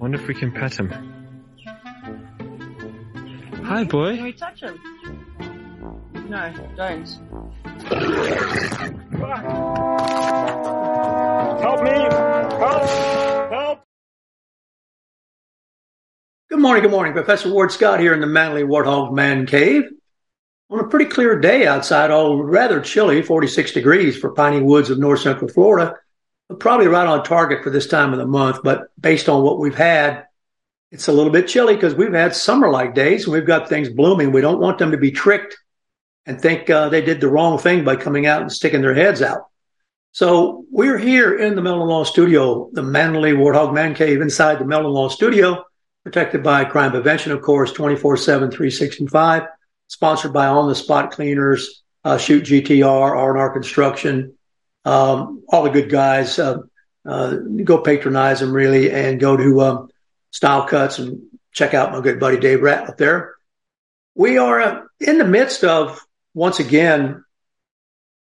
Wonder if we can pet him. Hi, boy. Can we touch him? No, don't. Help me! Help! Help! Good morning, good morning. Professor Ward Scott here in the Manly Warthog Man Cave. On a pretty clear day outside, all rather chilly, 46 degrees for piney woods of north central Florida. Probably right on target for this time of the month, but based on what we've had, it's a little bit chilly because we've had summer-like days and we've got things blooming. We don't want them to be tricked and think uh, they did the wrong thing by coming out and sticking their heads out. So we're here in the Melon Law Studio, the Manly Warthog Man Cave inside the Melon Law Studio protected by crime prevention, of course, 24 7, 365, sponsored by On the Spot Cleaners, uh, Shoot GTR, R&R Construction, um, all the good guys. Uh, uh, go patronize them really and go to um, Style Cuts and check out my good buddy Dave Rat up there. We are uh, in the midst of, once again,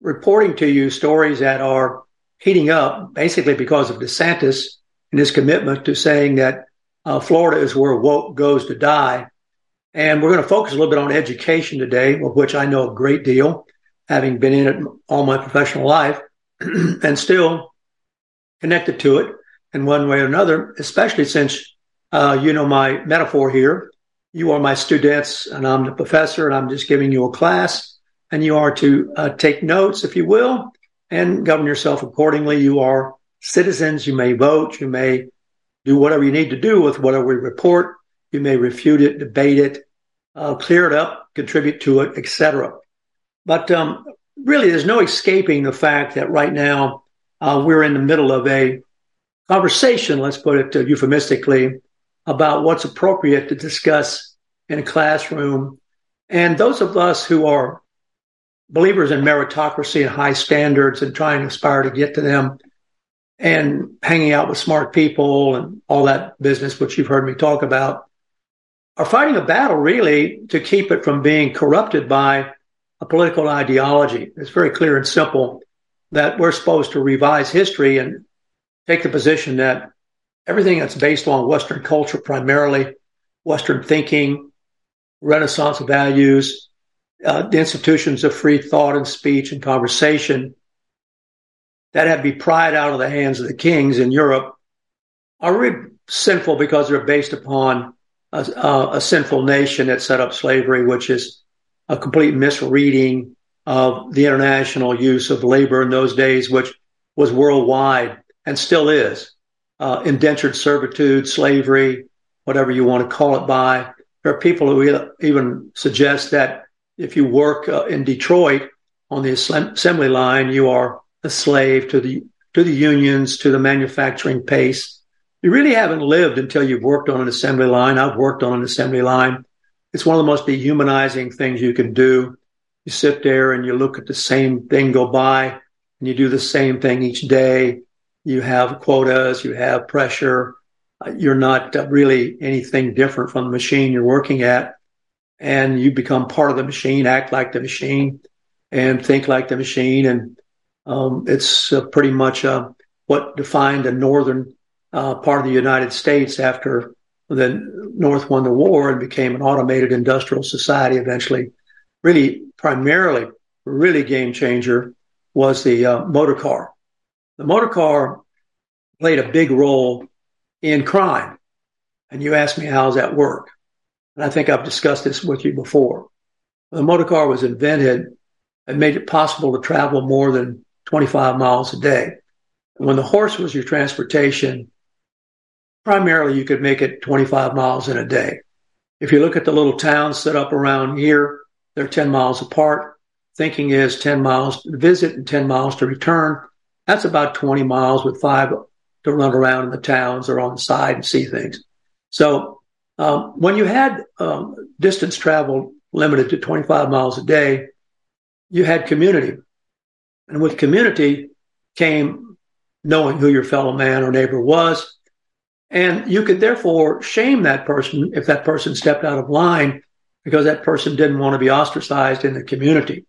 reporting to you stories that are heating up basically because of DeSantis and his commitment to saying that uh, Florida is where woke goes to die. And we're going to focus a little bit on education today, of which I know a great deal, having been in it all my professional life and still connected to it in one way or another, especially since uh, you know my metaphor here. You are my students and I'm the professor and I'm just giving you a class and you are to uh, take notes, if you will, and govern yourself accordingly. You are citizens. You may vote. You may do whatever you need to do with whatever we report. You may refute it, debate it, uh, clear it up, contribute to it, etc. But um, really, there's no escaping the fact that right now uh, we're in the middle of a conversation, let's put it uh, euphemistically, about what's appropriate to discuss in a classroom. And those of us who are believers in meritocracy and high standards and trying to aspire to get to them and hanging out with smart people and all that business, which you've heard me talk about, are fighting a battle really to keep it from being corrupted by a political ideology. It's very clear and simple that we're supposed to revise history and take the position that everything that's based on Western culture, primarily Western thinking, Renaissance values, uh, the institutions of free thought and speech and conversation that had to be pried out of the hands of the kings in Europe are really sinful because they're based upon a, a, a sinful nation that set up slavery, which is a complete misreading of the international use of labor in those days, which was worldwide and still is. Uh, indentured servitude, slavery, whatever you want to call it by. There are people who even suggest that if you work uh, in Detroit on the assembly line, you are a slave to the to the unions, to the manufacturing pace. You really haven't lived until you've worked on an assembly line. I've worked on an assembly line. It's one of the most dehumanizing things you can do. You sit there and you look at the same thing go by and you do the same thing each day. You have quotas, you have pressure. Uh, You're not uh, really anything different from the machine you're working at. And you become part of the machine, act like the machine and think like the machine. And um, it's uh, pretty much uh, what defined the northern uh, part of the United States after the North won the war and became an automated industrial society eventually. Really, primarily, really game changer was the uh, motor car. The motor car played a big role in crime. And you asked me, how does that work? And I think I've discussed this with you before. The motor car was invented and made it possible to travel more than 25 miles a day. When the horse was your transportation, primarily you could make it 25 miles in a day. If you look at the little towns set up around here, they're 10 miles apart. Thinking is 10 miles to visit and 10 miles to return. That's about 20 miles with five to run around in the towns or on the side and see things. So um, when you had um, distance travel limited to 25 miles a day, you had community. And with community came knowing who your fellow man or neighbor was. And you could therefore shame that person if that person stepped out of line because that person didn't want to be ostracized in the community.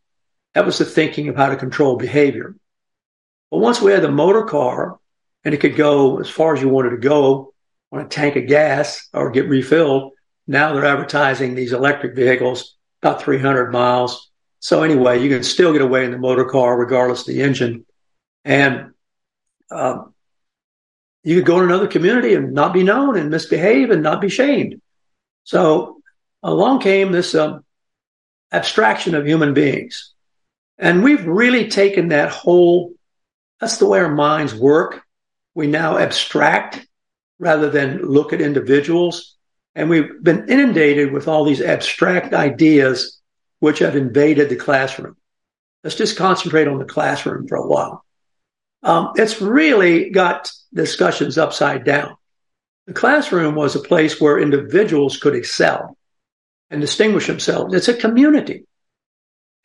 That was the thinking of how to control behavior. But once we had the motor car and it could go as far as you wanted to go on a tank of gas or get refilled, now they're advertising these electric vehicles about 300 miles. So anyway, you can still get away in the motor car regardless of the engine. And um, you could go in another community and not be known and misbehave and not be shamed. So along came this um, abstraction of human beings. And we've really taken that whole, that's the way our minds work. We now abstract rather than look at individuals. And we've been inundated with all these abstract ideas which have invaded the classroom. Let's just concentrate on the classroom for a while. Um, it's really got discussions upside down. The classroom was a place where individuals could excel and distinguish themselves. It's a community.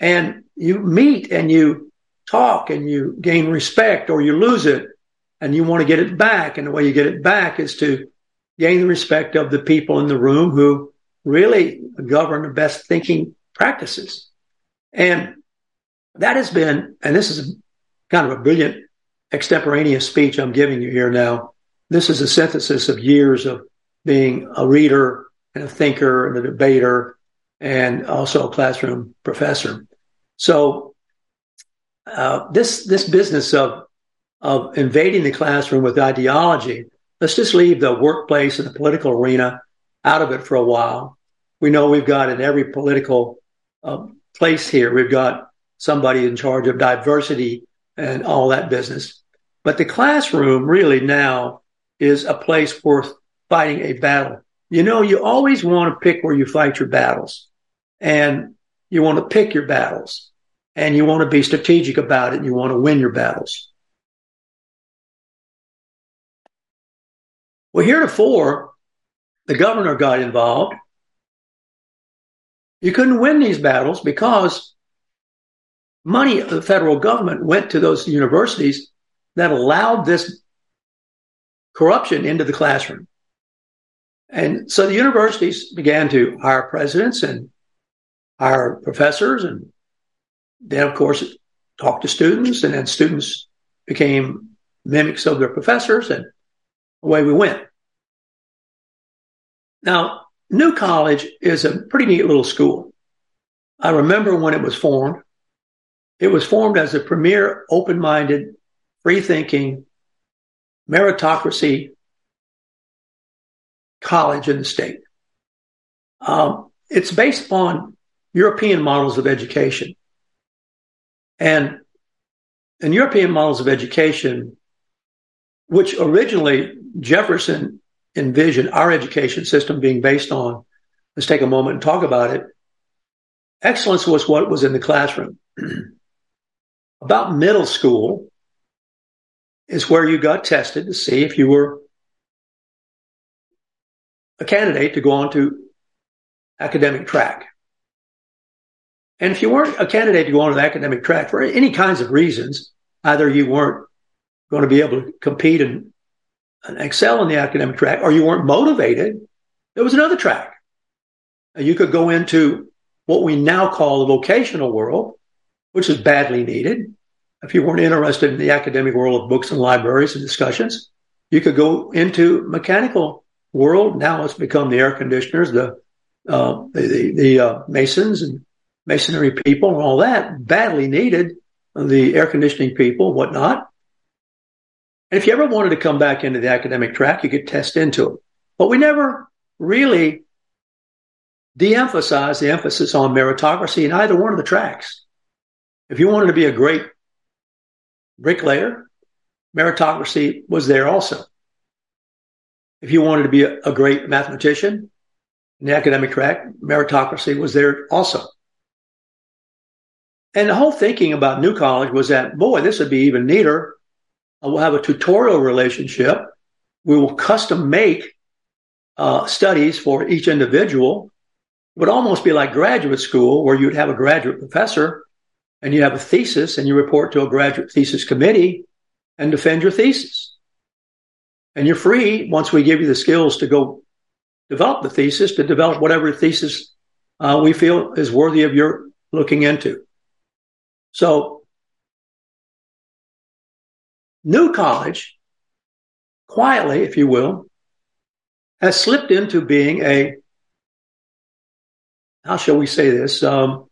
And you meet and you talk and you gain respect or you lose it and you want to get it back. And the way you get it back is to gain the respect of the people in the room who really govern the best thinking practices. And that has been, and this is kind of a brilliant extemporaneous speech I'm giving you here now. This is a synthesis of years of being a reader and a thinker and a debater and also a classroom professor. So uh, this this business of of invading the classroom with ideology, let's just leave the workplace and the political arena out of it for a while. We know we've got in every political uh, place here, we've got somebody in charge of diversity and all that business. But the classroom really now is a place worth fighting a battle. You know, you always want to pick where you fight your battles and you want to pick your battles and you want to be strategic about it and you want to win your battles. Well, heretofore, the governor got involved. You couldn't win these battles because money of the federal government went to those universities that allowed this corruption into the classroom. And so the universities began to hire presidents and hire professors and then of course talk to students and then students became mimics of their professors and away we went. Now, New College is a pretty neat little school. I remember when it was formed. It was formed as a premier open-minded free thinking, meritocracy college in the state. Um, it's based upon European models of education. And in European models of education, which originally Jefferson envisioned our education system being based on, let's take a moment and talk about it. Excellence was what was in the classroom. About middle school, is where you got tested to see if you were a candidate to go on to academic track. And if you weren't a candidate to go on to the academic track for any kinds of reasons, either you weren't going to be able to compete and, and excel in the academic track, or you weren't motivated, there was another track. You could go into what we now call the vocational world, which is badly needed if you weren't interested in the academic world of books and libraries and discussions, you could go into mechanical world. Now it's become the air conditioners, the uh, the, the, the uh, masons and masonry people and all that badly needed the air conditioning people, whatnot. And if you ever wanted to come back into the academic track, you could test into it. But we never really de-emphasize the emphasis on meritocracy in either one of the tracks. If you wanted to be a great bricklayer, meritocracy was there also. If you wanted to be a, great mathematician in the academic track, meritocracy was there also. And the whole thinking about New College was that, boy, this would be even neater Uh, we'll have a tutorial relationship. We will custom make uh, studies for each individual. It would almost be like graduate school where you'd have a graduate professor and you have a thesis and you report to a graduate thesis committee and defend your thesis. And you're free once we give you the skills to go develop the thesis, to develop whatever thesis uh, we feel is worthy of your looking into. So, New College, quietly, if you will, has slipped into being a, how shall we say this, um,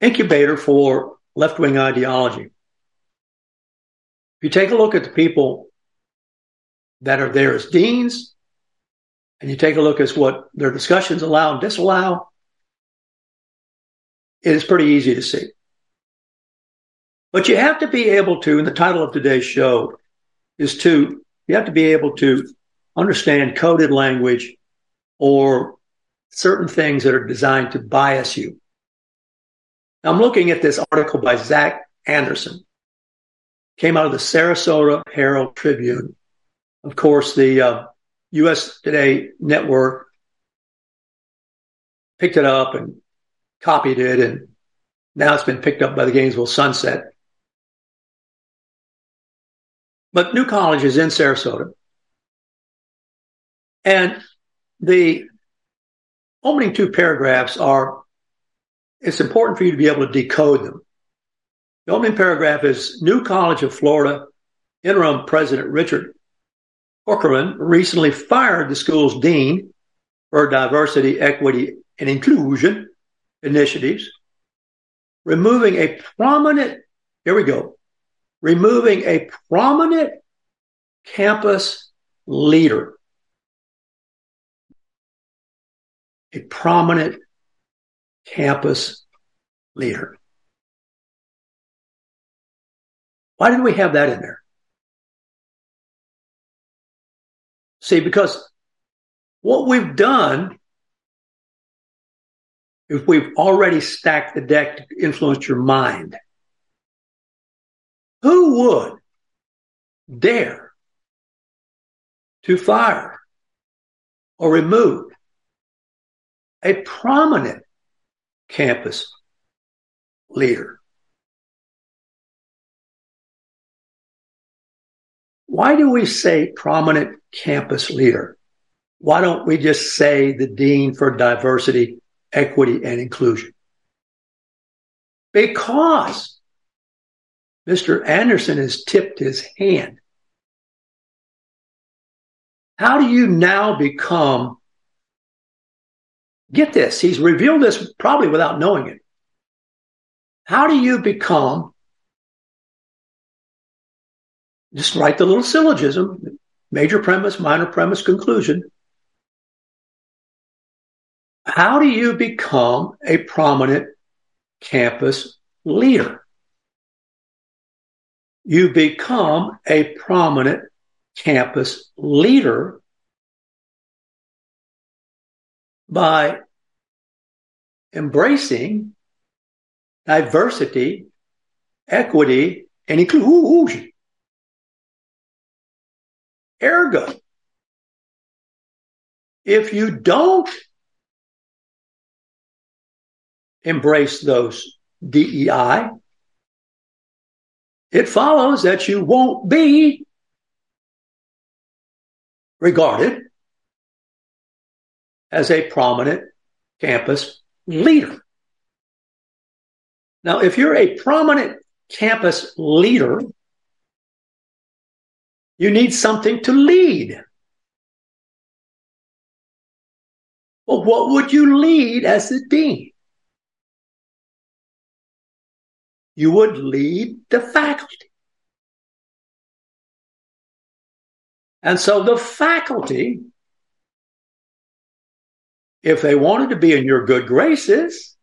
incubator for left wing ideology. If you take a look at the people that are there as deans, and you take a look at what their discussions allow and disallow, it is pretty easy to see. But you have to be able to, and the title of today's show is to, you have to be able to understand coded language or certain things that are designed to bias you. I'm looking at this article by Zach Anderson. Came out of the Sarasota Herald Tribune. Of course, the uh, U.S. Today network picked it up and copied it, and now it's been picked up by the Gainesville Sunset. But New College is in Sarasota. And the opening two paragraphs are, it's important for you to be able to decode them. The opening paragraph is New College of Florida interim president Richard Corcoran recently fired the school's dean for diversity, equity, and inclusion initiatives, removing a prominent, here we go, removing a prominent campus leader. A prominent campus leader. Why did we have that in there? See, because what we've done, if we've already stacked the deck to influence your mind. Who would dare to fire or remove a prominent campus leader? Why do we say prominent campus leader? Why don't we just say the Dean for Diversity, Equity, and Inclusion? Because Mr. Anderson has tipped his hand. How do you now become, get this, he's revealed this probably without knowing it. How do you become, just write the little syllogism, major premise, minor premise, conclusion. How do you become a prominent campus leader? You become a prominent campus leader by embracing diversity, equity, and inclusion. Ergo, if you don't embrace those DEI, it follows that you won't be regarded as a prominent campus leader. Now, if you're a prominent campus leader, you need something to lead. Well, what would you lead as the dean? You would lead the faculty. And so the faculty, if they wanted to be in your good graces,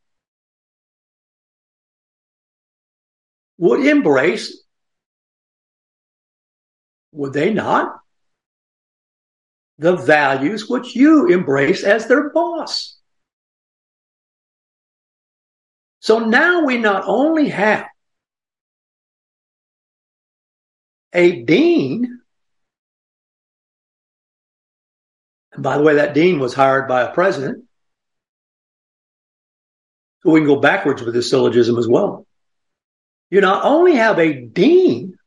would embrace would they not? The values which you embrace as their boss. So now we not only have a dean, and by the way, that dean was hired by a president. So we can go backwards with this syllogism as well. You not only have a dean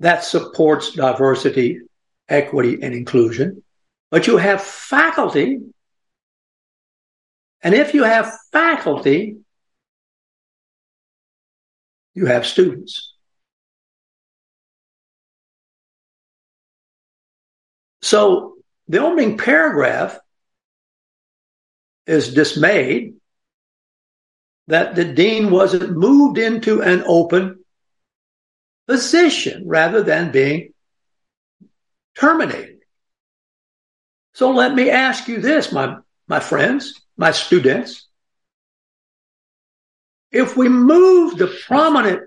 that supports diversity, equity, and inclusion, but you have faculty. And if you have faculty, you have students. So the opening paragraph is dismayed that the dean wasn't moved into an open position rather than being terminated. So let me ask you this, my, my friends, my students. If we move the prominent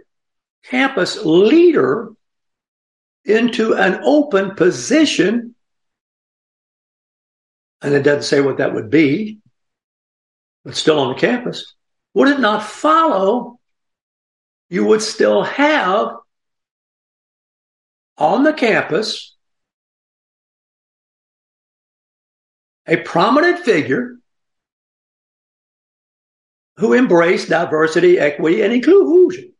campus leader into an open position, and it doesn't say what that would be, but still on the campus, would it not follow you would still have on the campus a prominent figure who embraced diversity, equity, and inclusion.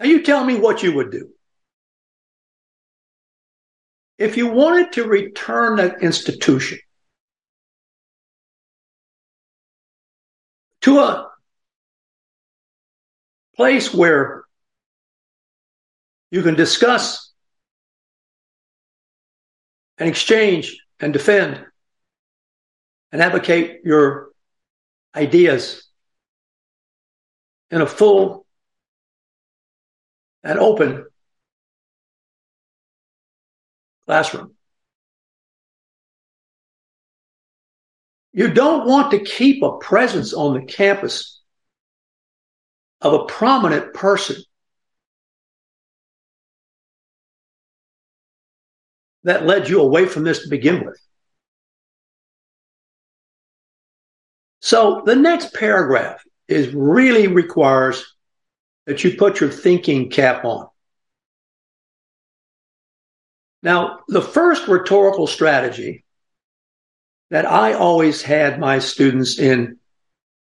Now, you tell me what you would do. If you wanted to return that institution to a place where you can discuss and exchange and defend and advocate your ideas in a full and open classroom. You don't want to keep a presence on the campus of a prominent person that led you away from this to begin with. So the next paragraph is really requires that you put your thinking cap on. Now, the first rhetorical strategy that I always had my students in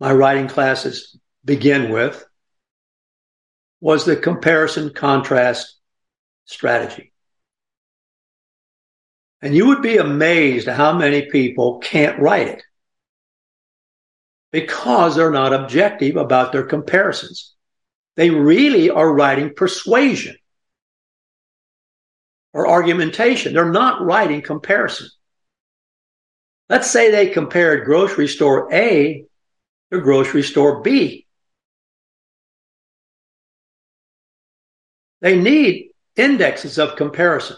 my writing classes begin with was the comparison contrast strategy. And you would be amazed how many people can't write it because they're not objective about their comparisons. They really are writing persuasion or argumentation. They're not writing comparison. Let's say they compared grocery store A to grocery store B. They need indexes of comparison.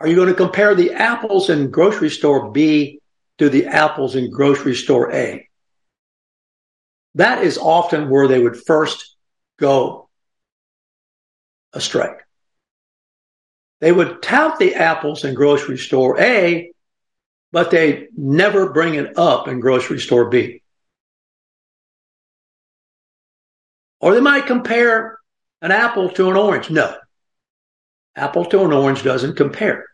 Are you going to compare the apples in grocery store B to the apples in grocery store A? That is often where they would first go astray. They would tout the apples in grocery store A, but they never bring it up in grocery store B. Or they might compare an apple to an orange. No. Apple to an orange doesn't compare.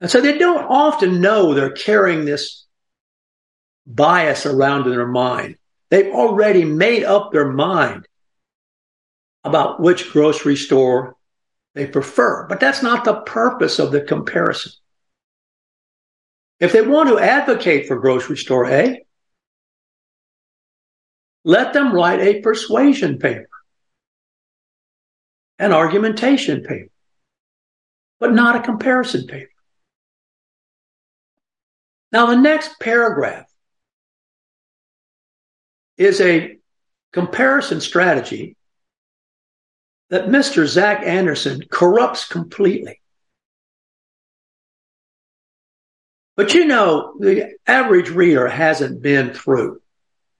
And so they don't often know they're carrying this bias around in their mind. They've already made up their mind about which grocery store they prefer. But that's not the purpose of the comparison. If they want to advocate for grocery store A, let them write a persuasion paper, an argumentation paper, but not a comparison paper. Now, the next paragraph is a comparison strategy that Mr. Zach Anderson corrupts completely. But you know, the average reader hasn't been through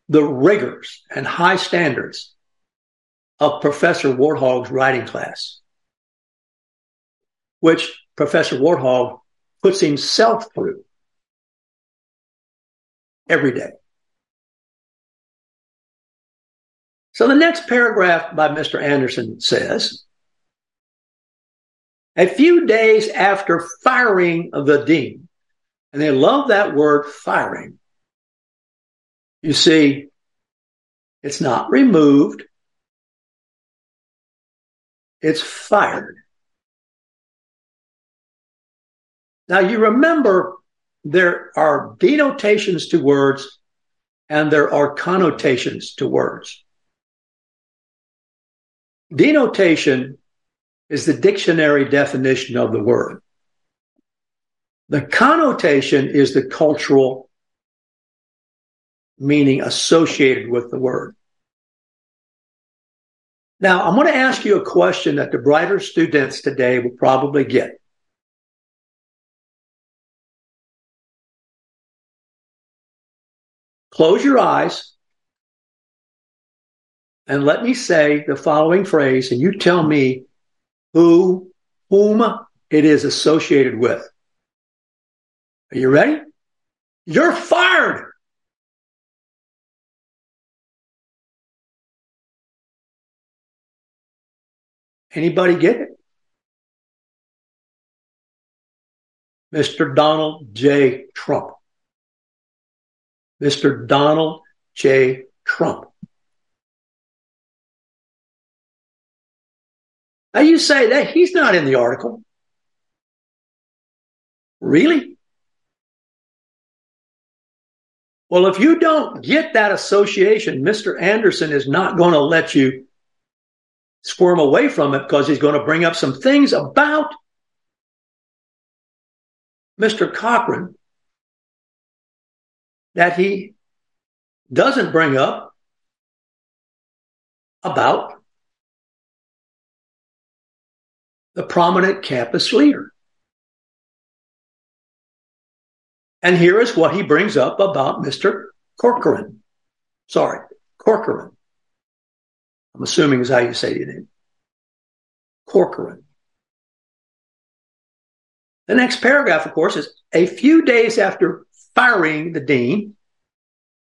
the rigors and high standards of Professor Warthog's writing class, which Professor Warthog puts himself through every day. So the next paragraph by Mr. Anderson says, a few days after firing the dean, and they love that word firing. You see, it's not removed. It's fired. Now you remember there are denotations to words and there are connotations to words. Denotation is the dictionary definition of the word. The connotation is the cultural meaning associated with the word. Now, I'm going to ask you a question that the brighter students today will probably get. Close your eyes and let me say the following phrase, and you tell me who, whom it is associated with. Are you ready? You're fired. Anybody get it? Mr. Donald J. Trump. Mr. Donald J. Trump. Now you say that he's not in the article. Really? Well, if you don't get that association, Mr. Anderson is not going to let you squirm away from it because he's going to bring up some things about Mr. Cochran that he doesn't bring up about the prominent campus leader. And here is what he brings up about Mr. Corcoran. Sorry, Corcoran. I'm assuming is how you say your name. Corcoran. The next paragraph, of course, is a few days after firing the dean.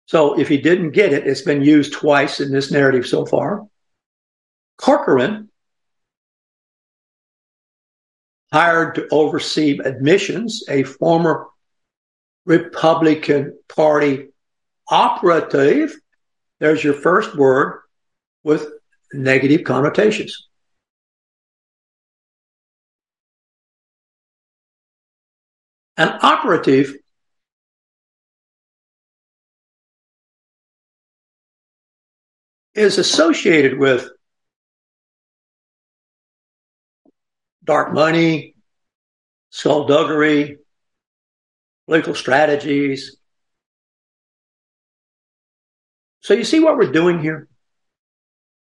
So if he didn't get it, it's been used twice in this narrative so far. Corcoran, hired to oversee admissions, a former Republican Party operative. There's your first word with negative connotations. An operative is associated with dark money, skullduggery, political strategies. So you see what we're doing here?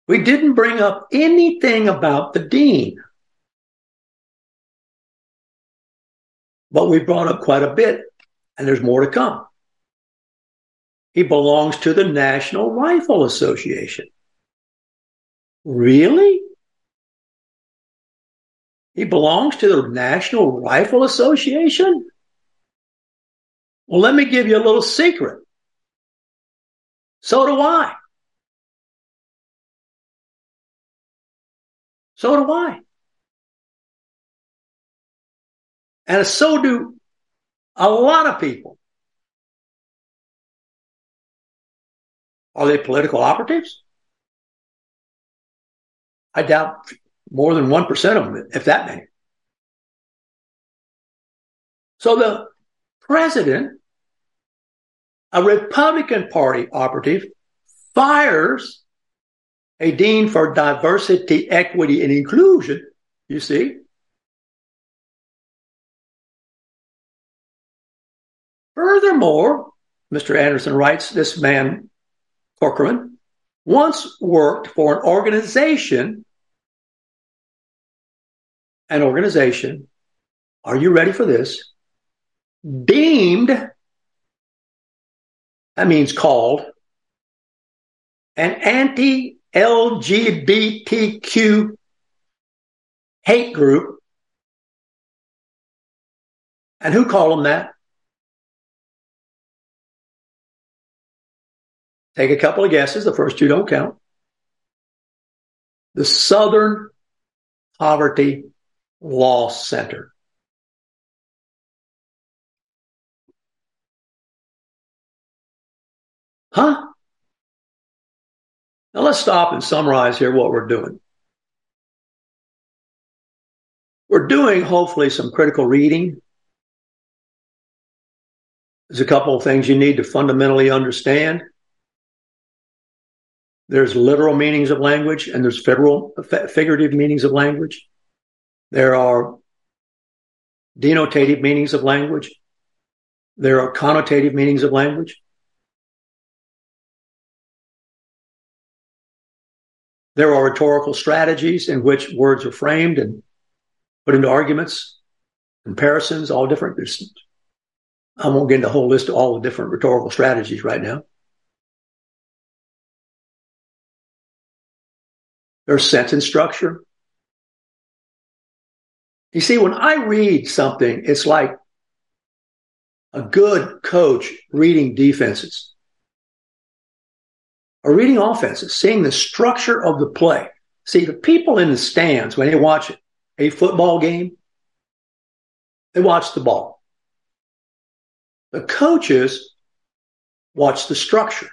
We didn't bring up anything about the dean. But we brought up quite a bit, and there's more to come. He belongs to the National Rifle Association. Really? He belongs to the National Rifle Association? Well, let me give you a little secret. So do I. So do I. And so do a lot of people. Are they political operatives? I doubt more than 1% of them, if that many. So the president, a Republican Party operative, fires a dean for diversity, equity, and inclusion, you see. Furthermore, Mr. Anderson writes, this man Corcoran once worked for an organization, an organization, are you ready for this? Deemed, that means called, an anti LGBTQ hate group. And who called them that? Take a couple of guesses. The first two don't count. the Southern Poverty Law Center. Huh? Now let's stop and summarize here what we're doing. We're doing hopefully some critical reading. There's a couple of things you need to fundamentally understand. There's literal meanings of language and there's federal figurative meanings of language. There are denotative meanings of language. There are connotative meanings of language. There are rhetorical strategies in which words are framed and put into arguments, comparisons, all different. I won't get into the whole list of all the different rhetorical strategies right now. There's sentence structure. You see, when I read something, it's like a good coach reading defenses or reading offenses, seeing the structure of the play. See, the people in the stands, when they watch a football game, they watch the ball. The coaches watch the structure.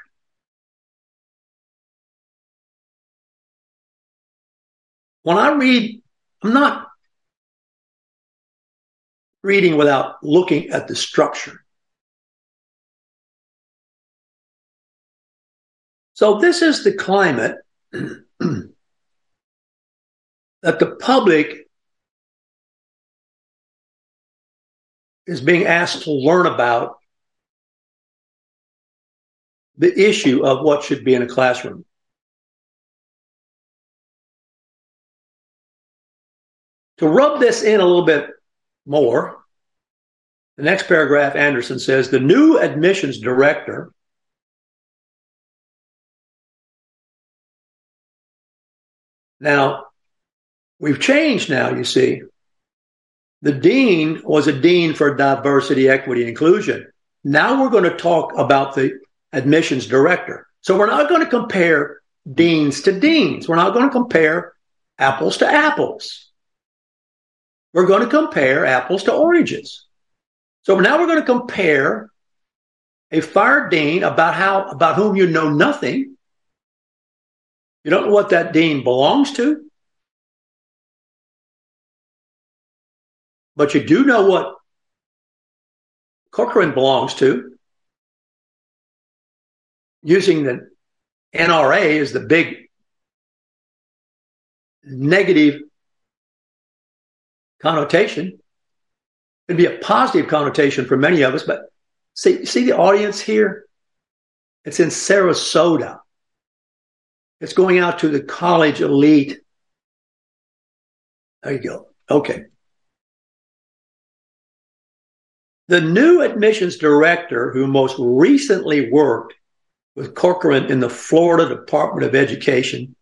When I read, I'm not reading without looking at the structure. So this is the climate that the public is being asked to learn about the issue of what should be in a classroom. To rub this in a little bit more, the next paragraph, Anderson says the new admissions director Now, we've changed now, you see. The dean was a dean for diversity, equity, inclusion. Now we're going to talk about the admissions director. So we're not going to compare deans to deans. We're not going to compare apples to apples. We're going to compare apples to oranges. So now we're going to compare a fired dean about how about whom you know nothing. You don't know what that dean belongs to. But you do know what Corcoran belongs to. Using the NRA as the big negative connotation. It'd be a positive connotation for many of us, but see, see the audience here? It's in Sarasota. It's going out to the college elite. There you go. Okay. The new admissions director, who most recently worked with Corcoran in the Florida Department of Education,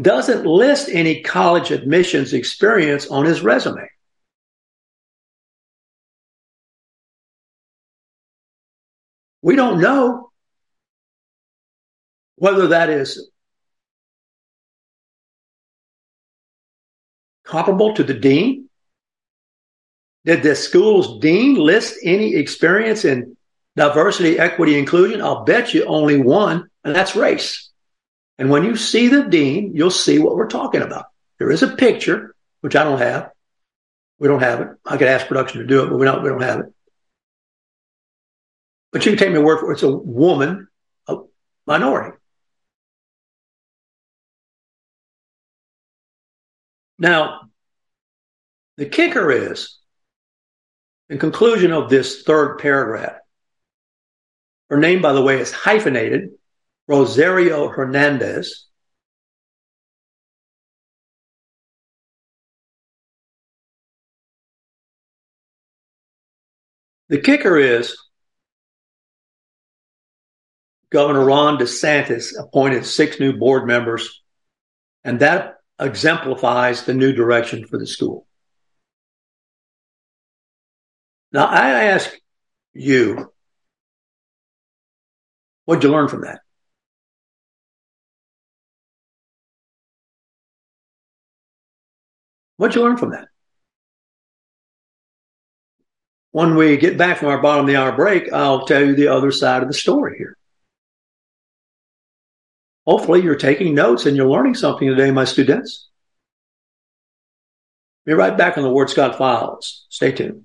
doesn't list any college admissions experience on his resume. We don't know whether that is comparable to the dean. Did the school's dean list any experience in diversity, equity, inclusion? I'll bet you only one, and that's race. And when you see the dean, you'll see what we're talking about. There is a picture, which I don't have. We don't have it. I could ask production to do it, but we don't, we don't have it. But you can take my word for it. It's a woman, a minority. Now, the kicker is, in conclusion of this third paragraph, her name, by the way, is hyphenated Rosario Hernandez. The kicker is Governor Ron DeSantis appointed six new board members, and that exemplifies the new direction for the school. Now, I ask you, what'd you learn from that? What'd you learn from that? When we get back from our bottom of the hour break, I'll tell you the other side of the story here. Hopefully, you're taking notes and you're learning something today, my students. Be right back on the Ward Scott Files. Stay tuned.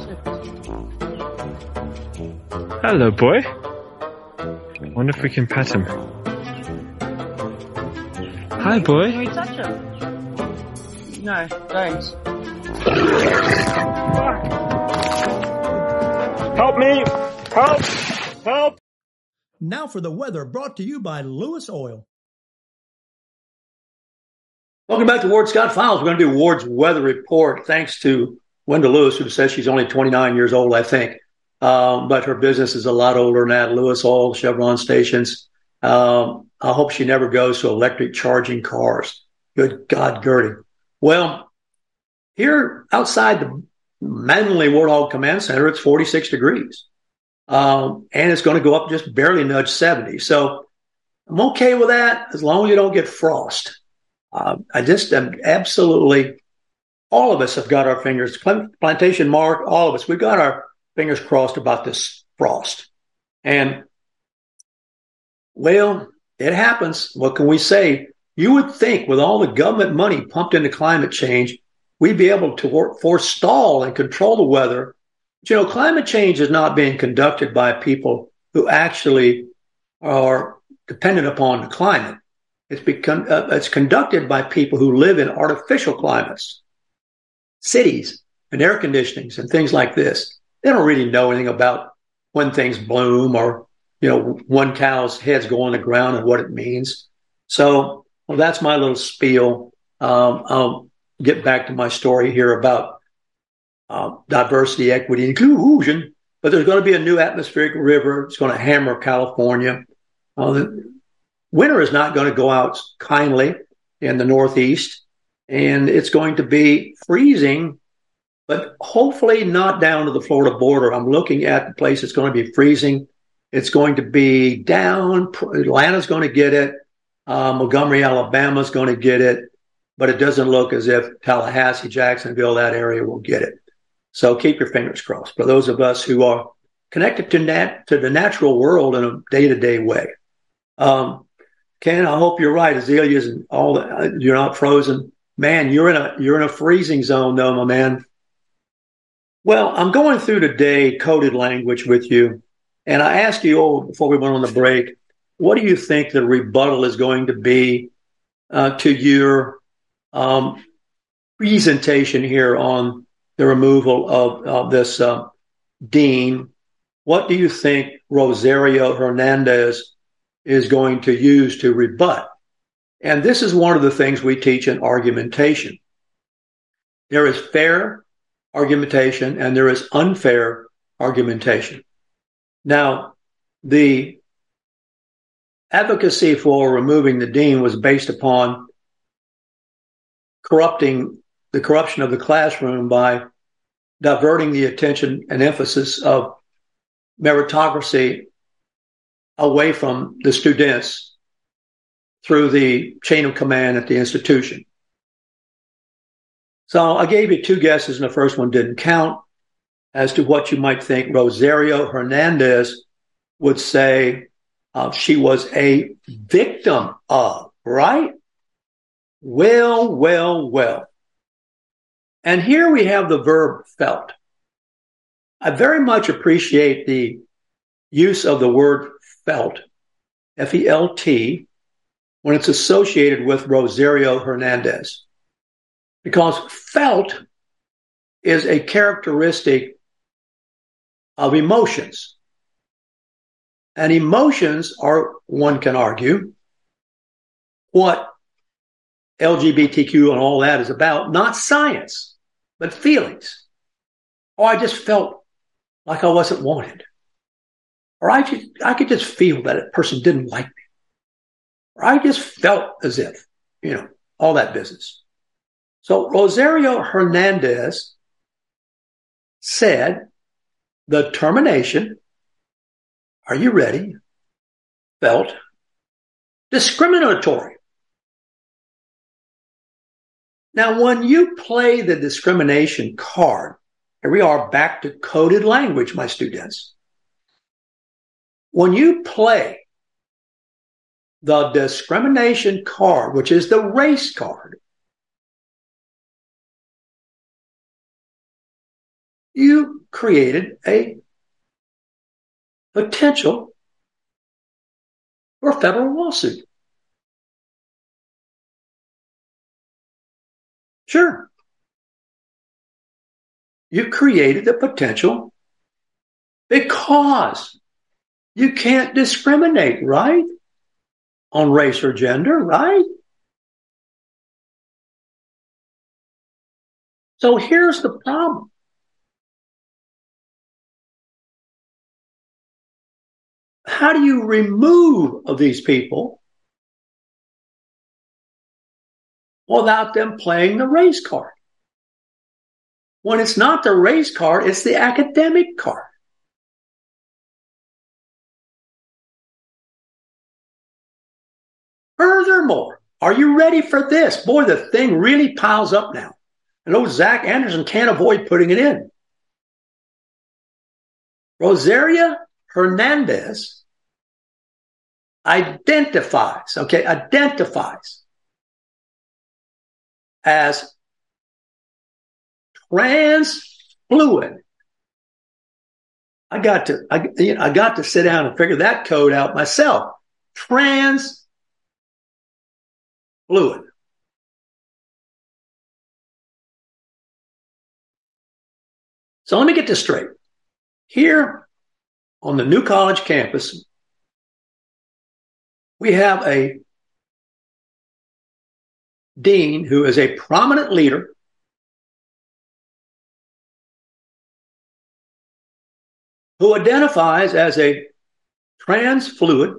Hello, boy. Wonder if we can pet him. Hi, boy. Can boy. we touch him? No, don't. Help me! Help! Help! Now for the weather brought to you by Lewis Oil. Welcome back to Ward Scott Files. We're going to do Ward's weather report thanks to Wendell Lewis, who says she's only 29 years old, I think. Um, but her business is a lot older than that. Lewis Oil, Chevron stations. Um, I hope she never goes to electric charging cars. Good God, Gertie. Well, here outside the Manly Warthog Command Center, it's 46 degrees. Um, and it's going to go up just barely nudge 70. So I'm okay with that as long as you don't get frost. Uh, I just am absolutely, all of us have got our fingers, plantation mark, all of us, we've got our fingers crossed about this frost. And well, it happens. What can we say? You would think with all the government money pumped into climate change, we'd be able to work, forestall and control the weather. But, you know, climate change is not being conducted by people who actually are dependent upon the climate. It's become uh, it's conducted by people who live in artificial climates, cities and air conditionings and things like this. They don't really know anything about when things bloom or you know one cow's head's going on the ground and what it means. So well, that's my little spiel. Um, I'll get back to my story here about uh, diversity, equity, inclusion. But there's going to be a new atmospheric river. It's going to hammer California. Uh, winter is not going to go out kindly in the Northeast, and it's going to be freezing, but hopefully not down to the Florida border. I'm looking at the place it's going to be freezing. It's going to be down. Atlanta's going to get it. Uh, Montgomery, Alabama's going to get it, but it doesn't look as if Tallahassee, Jacksonville, that area will get it. So keep your fingers crossed for those of us who are connected to nat- to the natural world in a day to day way. Um, Ken, I hope you're right. Azaleas and all that. You're not frozen. Man, you're in a you're in a freezing zone though, my man. Well, I'm going through today coded language with you, and I asked you all before we went on the break, what do you think the rebuttal is going to be uh, to your um, presentation here on the removal of, of this uh, dean? What do you think Rosario Hernandez is going to use to rebut? And this is one of the things we teach in argumentation. There is fair argumentation and there is unfair argumentation. Now, the advocacy for removing the dean was based upon corrupting the corruption of the classroom by diverting the attention and emphasis of meritocracy away from the students through the chain of command at the institution. So I gave you two guesses, and the first one didn't count as to what you might think Rosario Hernandez would say uh, she was a victim of, right? Well, well, well. And here we have the verb felt. I very much appreciate the use of the word felt, F E L T, when it's associated with Rosario Hernandez because felt is a characteristic of emotions. And emotions are, one can argue, what LGBTQ and all that is about, not science, but feelings. Or I just felt like I wasn't wanted. Or I, just, I could just feel that a person didn't like me. Or I just felt as if, you know, all that business. So Rosario Hernandez said the termination, are you ready? Felt discriminatory. Now, when you play the discrimination card, here we are back to coded language, my students. When you play the discrimination card, which is the race card, you created a potential for a federal lawsuit. Sure. You created the potential because you can't discriminate, right? On race or gender, right? So here's the problem. How do you remove these people without them playing the race card? When it's not the race card, it's the academic card. Furthermore, are you ready for this? Boy, the thing really piles up now. And old Zach Anderson can't avoid putting it in. Rosario Hernandez identifies, okay, identifies as trans fluid. I got to, I, you know, I got to sit down and figure that code out myself. Trans fluid. So let me get this straight. Here on the new college campus, we have a dean who is a prominent leader who identifies as a trans fluid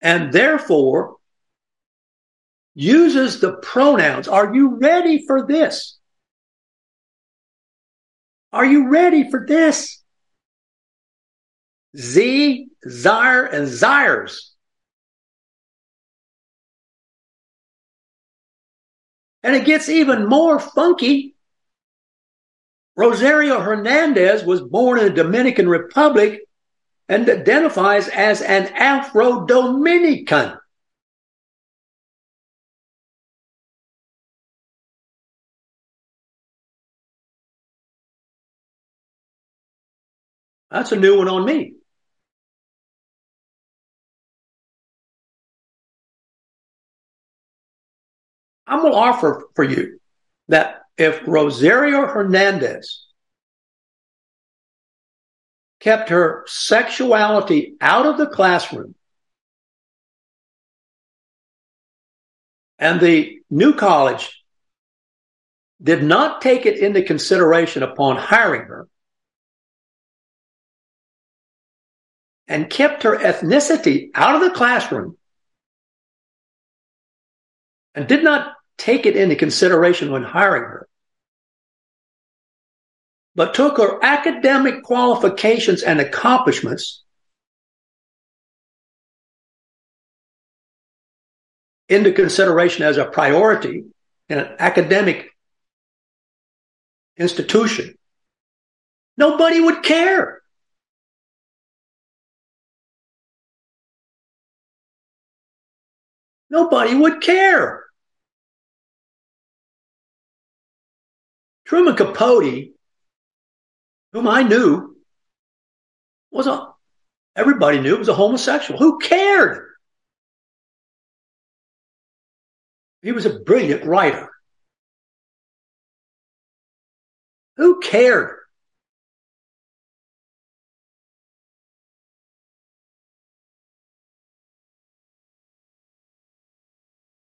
and therefore uses the pronouns. Are you ready for this? Are you ready for this? Z, Zyre, and Zyres. And it gets even more funky. Rosario Hernandez was born in the Dominican Republic and identifies as an Afro Dominican. That's a new one on me. I'm going to offer for you that if Rosario Hernandez kept her sexuality out of the classroom and the new college did not take it into consideration upon hiring her and kept her ethnicity out of the classroom and did not take it into consideration when hiring her, but took her academic qualifications and accomplishments into consideration as a priority in an academic institution, nobody would care. Nobody would care. Truman Capote, whom I knew, was a everybody knew was a homosexual. Who cared? He was a brilliant writer. Who cared?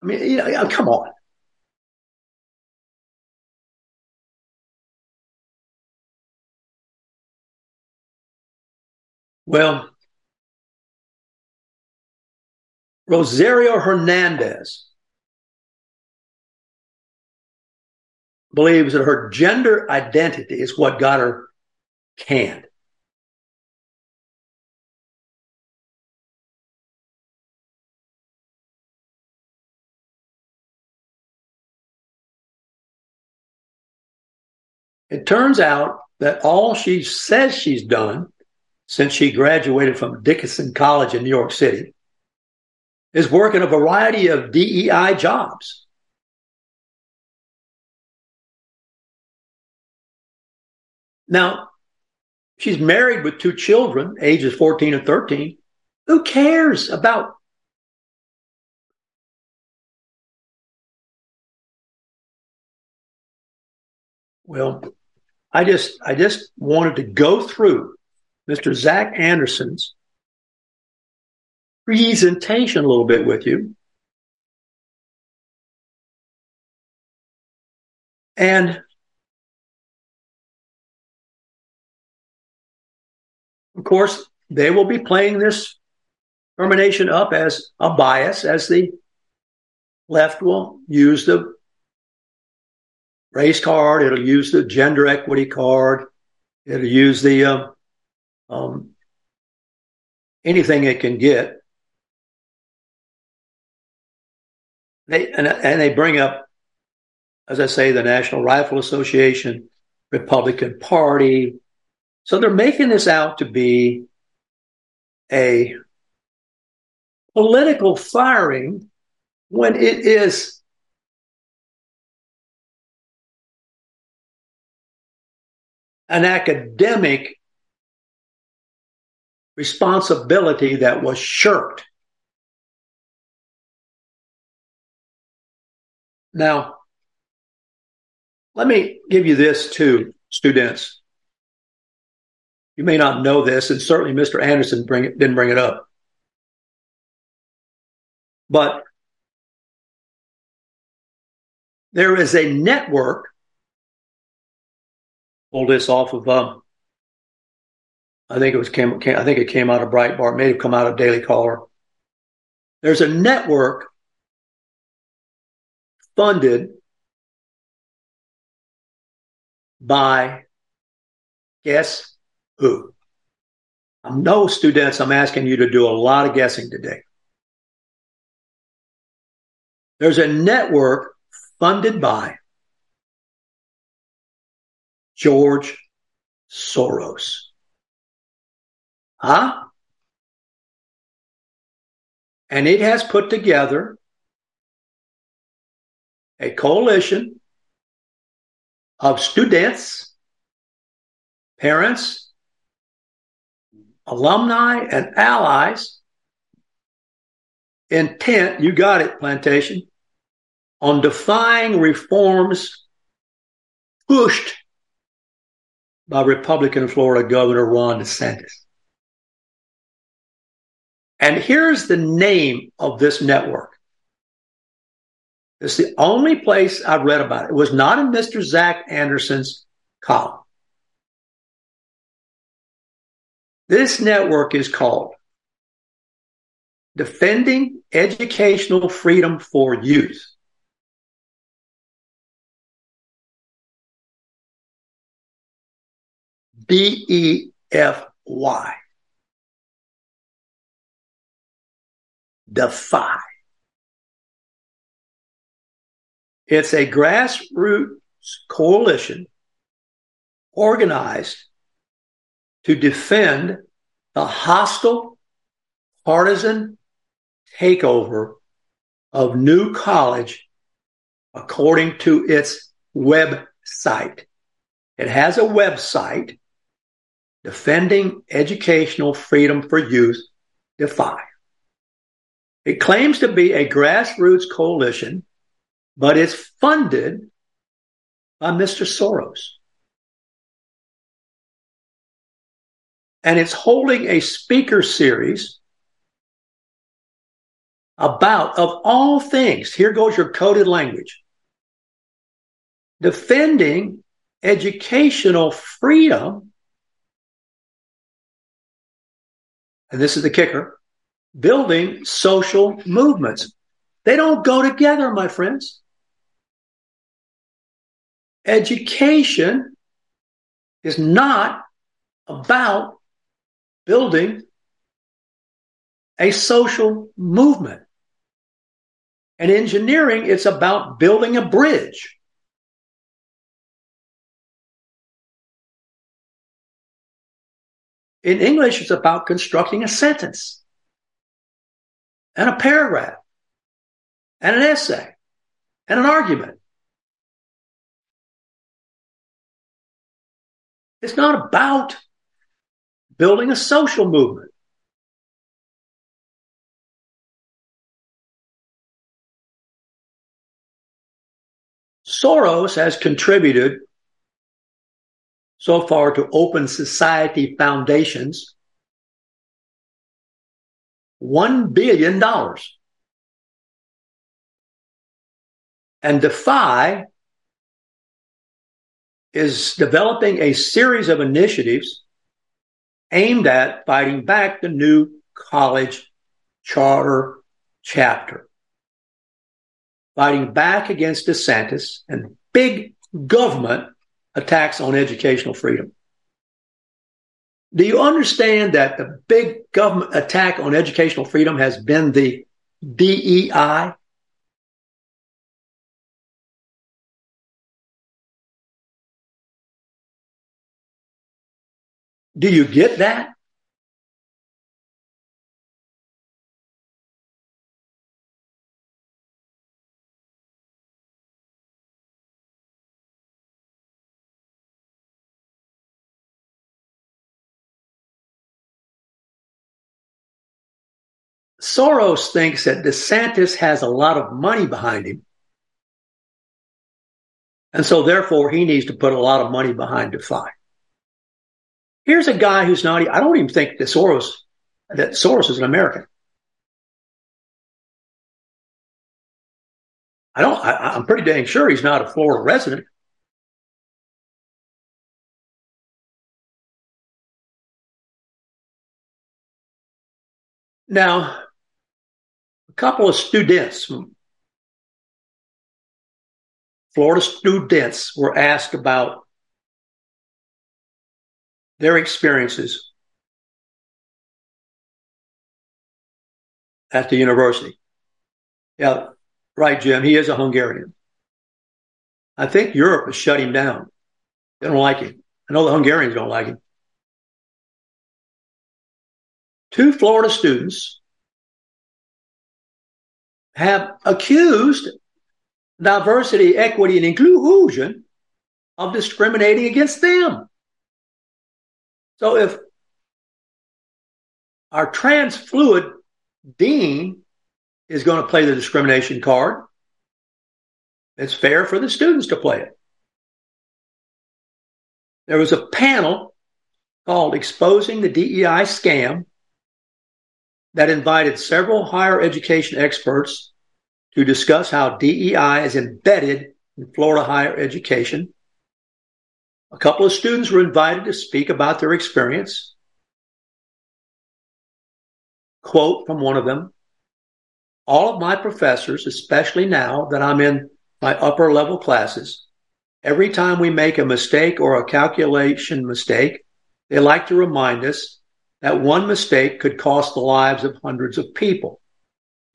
I mean, you know, come on. Well, Rosario Hernandez believes that her gender identity is what got her canned. It turns out that all she says she's done since she graduated from Dickinson College in New York City, is working a variety of DEI jobs. Now, she's married with two children, ages 14 and 13. Who cares about Well, I just I just wanted to go through Mr. Zach Anderson's presentation a little bit with you. And of course, they will be playing this termination up as a bias, as the left will use the race card, it'll use the gender equity card, it'll use the uh, um, anything it can get. They and, and they bring up, as I say, the National Rifle Association, Republican Party. So they're making this out to be a political firing when it is an academic responsibility that was shirked. Now, let me give you this too, students. You may not know this, and certainly Mr. Anderson bring it, didn't bring it up. But there is a network. Pull this off of um, I think it was came, came I think it came out of Breitbart, may have come out of Daily Caller. There's a network funded by guess who? I'm no students, I'm asking you to do a lot of guessing today. There's a network funded by George Soros. Huh? And it has put together a coalition of students, parents, alumni, and allies intent, you got it, plantation, on defying reforms pushed by Republican Florida Governor Ron DeSantis. And here's the name of this network. It's the only place I've read about it. It was not in Mr. Zach Anderson's column. This network is called Defending Educational Freedom for Youth. D E F Y. Defy. It's a grassroots coalition organized to defend the hostile, partisan takeover of New College according to its website. It has a website defending educational freedom for youth, DEFY. It claims to be a grassroots coalition, but it's funded by Mr. Soros. And it's holding a speaker series about, of all things, here goes your coded language, defending educational freedom and this is the kicker, building social movements. They don't go together, my friends. Education is not about building a social movement. And engineering, it's about building a bridge. In English, it's about constructing a sentence and a paragraph and an essay and an argument. It's not about building a social movement. Soros has contributed so far to Open Society Foundations $1 billion. And Defy is developing a series of initiatives aimed at fighting back the new college charter chapter, fighting back against DeSantis and big government attacks on educational freedom. Do you understand that the big government attack on educational freedom has been the DEI? Do you get that? Soros thinks that DeSantis has a lot of money behind him. And so therefore he needs to put a lot of money behind Defy. Here's a guy who's not, I don't even think that Soros, that Soros is an American. I don't, I, I'm pretty dang sure he's not a Florida resident. Now, couple of students, Florida students, were asked about their experiences at the university. Yeah, right, Jim. He is a Hungarian. I think Europe is shutting down. They don't like him. I know the Hungarians don't like him. Two Florida students have accused diversity, equity, and inclusion of discriminating against them. So if our trans fluid dean is going to play the discrimination card, it's fair for the students to play it. There was a panel called Exposing the DEI Scam that invited several higher education experts to discuss how DEI is embedded in Florida higher education. A couple of students were invited to speak about their experience. Quote from one of them All of my professors, especially now that I'm in my upper level classes, every time we make a mistake or a calculation mistake, they like to remind us that one mistake could cost the lives of hundreds of people.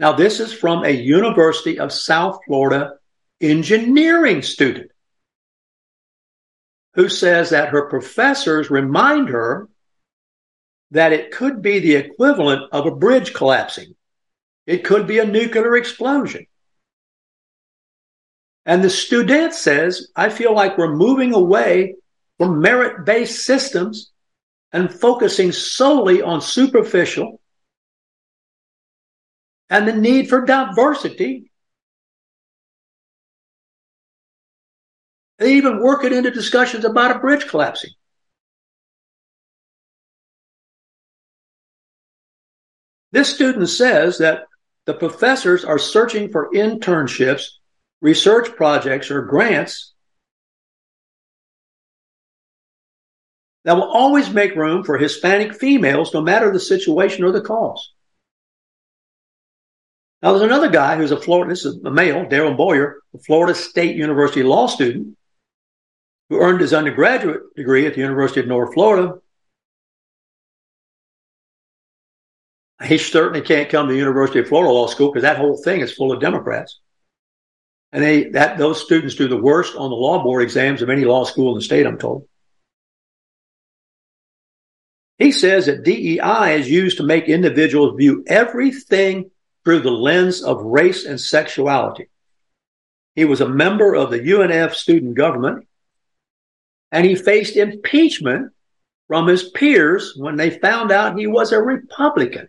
Now, this is from a University of South Florida engineering student who says that her professors remind her that it could be the equivalent of a bridge collapsing. It could be a nuclear explosion. And the student says, I feel like we're moving away from merit based systems and focusing solely on superficial and the need for diversity. They even work it into discussions about a bridge collapsing. This student says that the professors are searching for internships, research projects, or grants that will always make room for Hispanic females, no matter the situation or the cause. Now, there's another guy who's a Florida, this is a male, Daryl Boyer, a Florida State University law student, who earned his undergraduate degree at the University of North Florida. He certainly can't come to the University of Florida Law School because that whole thing is full of Democrats. And they, that, those students do the worst on the law board exams of any law school in the state, I'm told. He says that DEI is used to make individuals view everything through the lens of race and sexuality. He was a member of the UNF student government and he faced impeachment from his peers when they found out he was a Republican.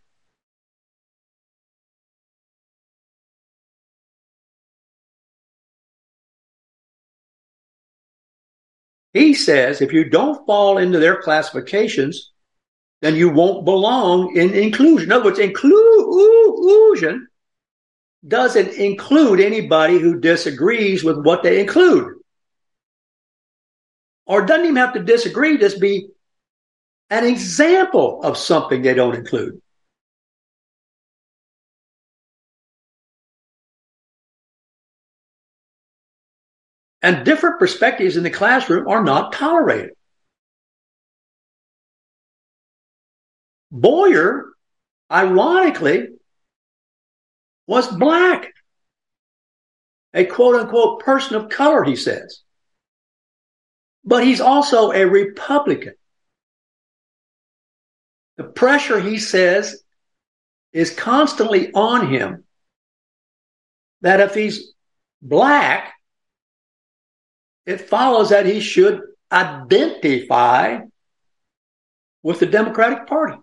He says if you don't fall into their classifications, then you won't belong in inclusion. In other words, inclusion doesn't include anybody who disagrees with what they include. Or doesn't even have to disagree, just be an example of something they don't include. And different perspectives in the classroom are not tolerated. Boyer, ironically, was black. A quote unquote person of color, he says. But he's also a Republican. The pressure, he says, is constantly on him that if he's black, it follows that he should identify with the Democratic Party.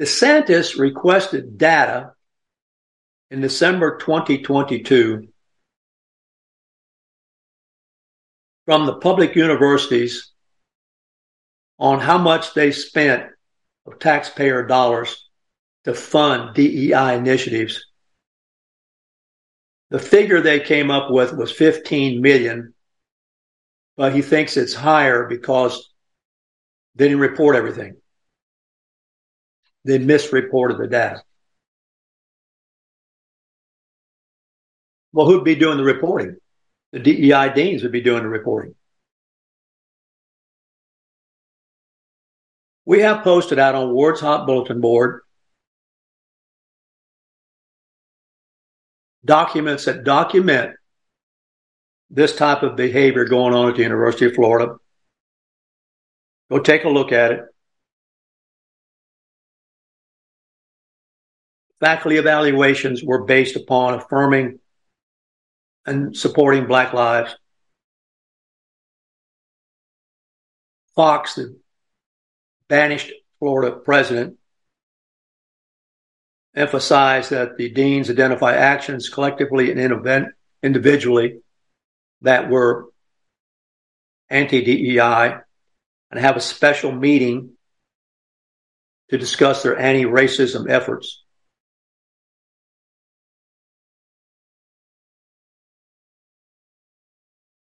DeSantis requested data in December 2022 from the public universities on how much they spent of taxpayer dollars to fund DEI initiatives. The figure they came up with was 15 million, but he thinks it's higher because they didn't report everything they misreported the data. Well, who'd be doing the reporting? The DEI deans would be doing the reporting. We have posted out on Warthog Bulletin Board documents that document this type of behavior going on at the University of Florida. Go take a look at it. Faculty evaluations were based upon affirming and supporting Black lives. Fuchs, the banished Florida president, emphasized that the deans identify actions collectively and individually that were anti DEI and have a special meeting to discuss their anti racism efforts.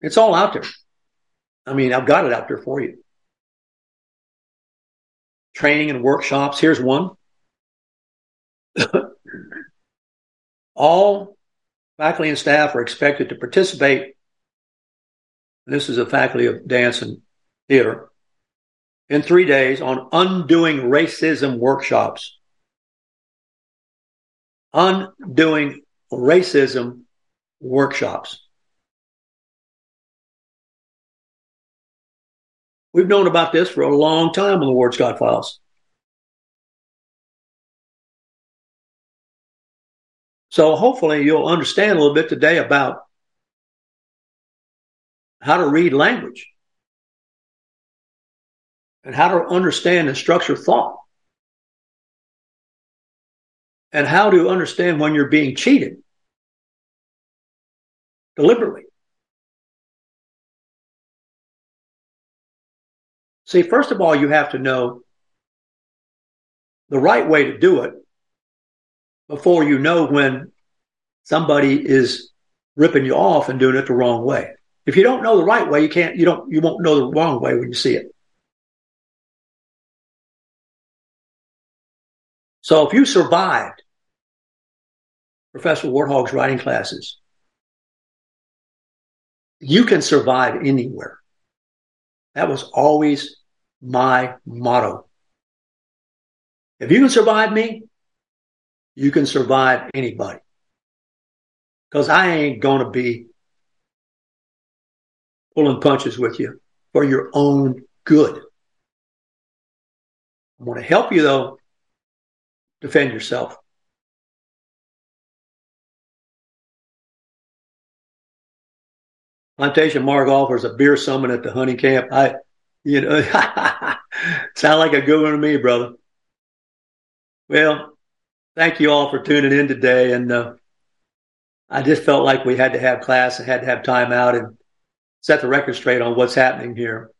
It's all out there. I mean, I've got it out there for you. Training and workshops. Here's one. all faculty and staff are expected to participate. This is a faculty of dance and theater in three days on undoing racism workshops. Undoing racism workshops. We've known about this for a long time on the Ward Scott files. So hopefully you'll understand a little bit today about how to read language and how to understand and structure thought and how to understand when you're being cheated deliberately. See, first of all, you have to know the right way to do it before you know when somebody is ripping you off and doing it the wrong way. If you don't know the right way, you can't, you don't, you won't know the wrong way when you see it. So if you survived Professor Warthog's writing classes, you can survive anywhere. That was always my motto. If you can survive me, you can survive anybody. Because I ain't going to be pulling punches with you for your own good. I want to help you, though. Defend yourself. Plantation Mark offers a beer summit at the hunting camp. I you know, sound like a good one to me, brother. Well, thank you all for tuning in today. And uh, I just felt like we had to have class and had to have time out and set the record straight on what's happening here.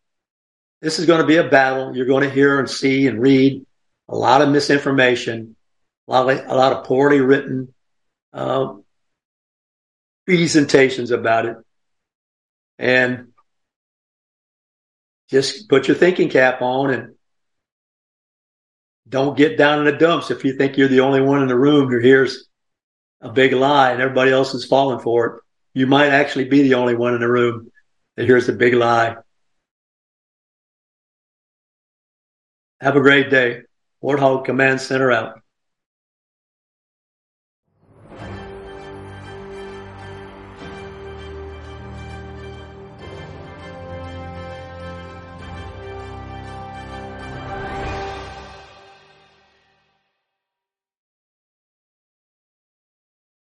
This is going to be a battle. You're going to hear and see and read a lot of misinformation, a lot of, a lot of poorly written uh, presentations about it. And just put your thinking cap on and don't get down in the dumps if you think you're the only one in the room who hears a big lie and everybody else is falling for it. You might actually be the only one in the room that hears the big lie. Have a great day. Warthog Command Center out.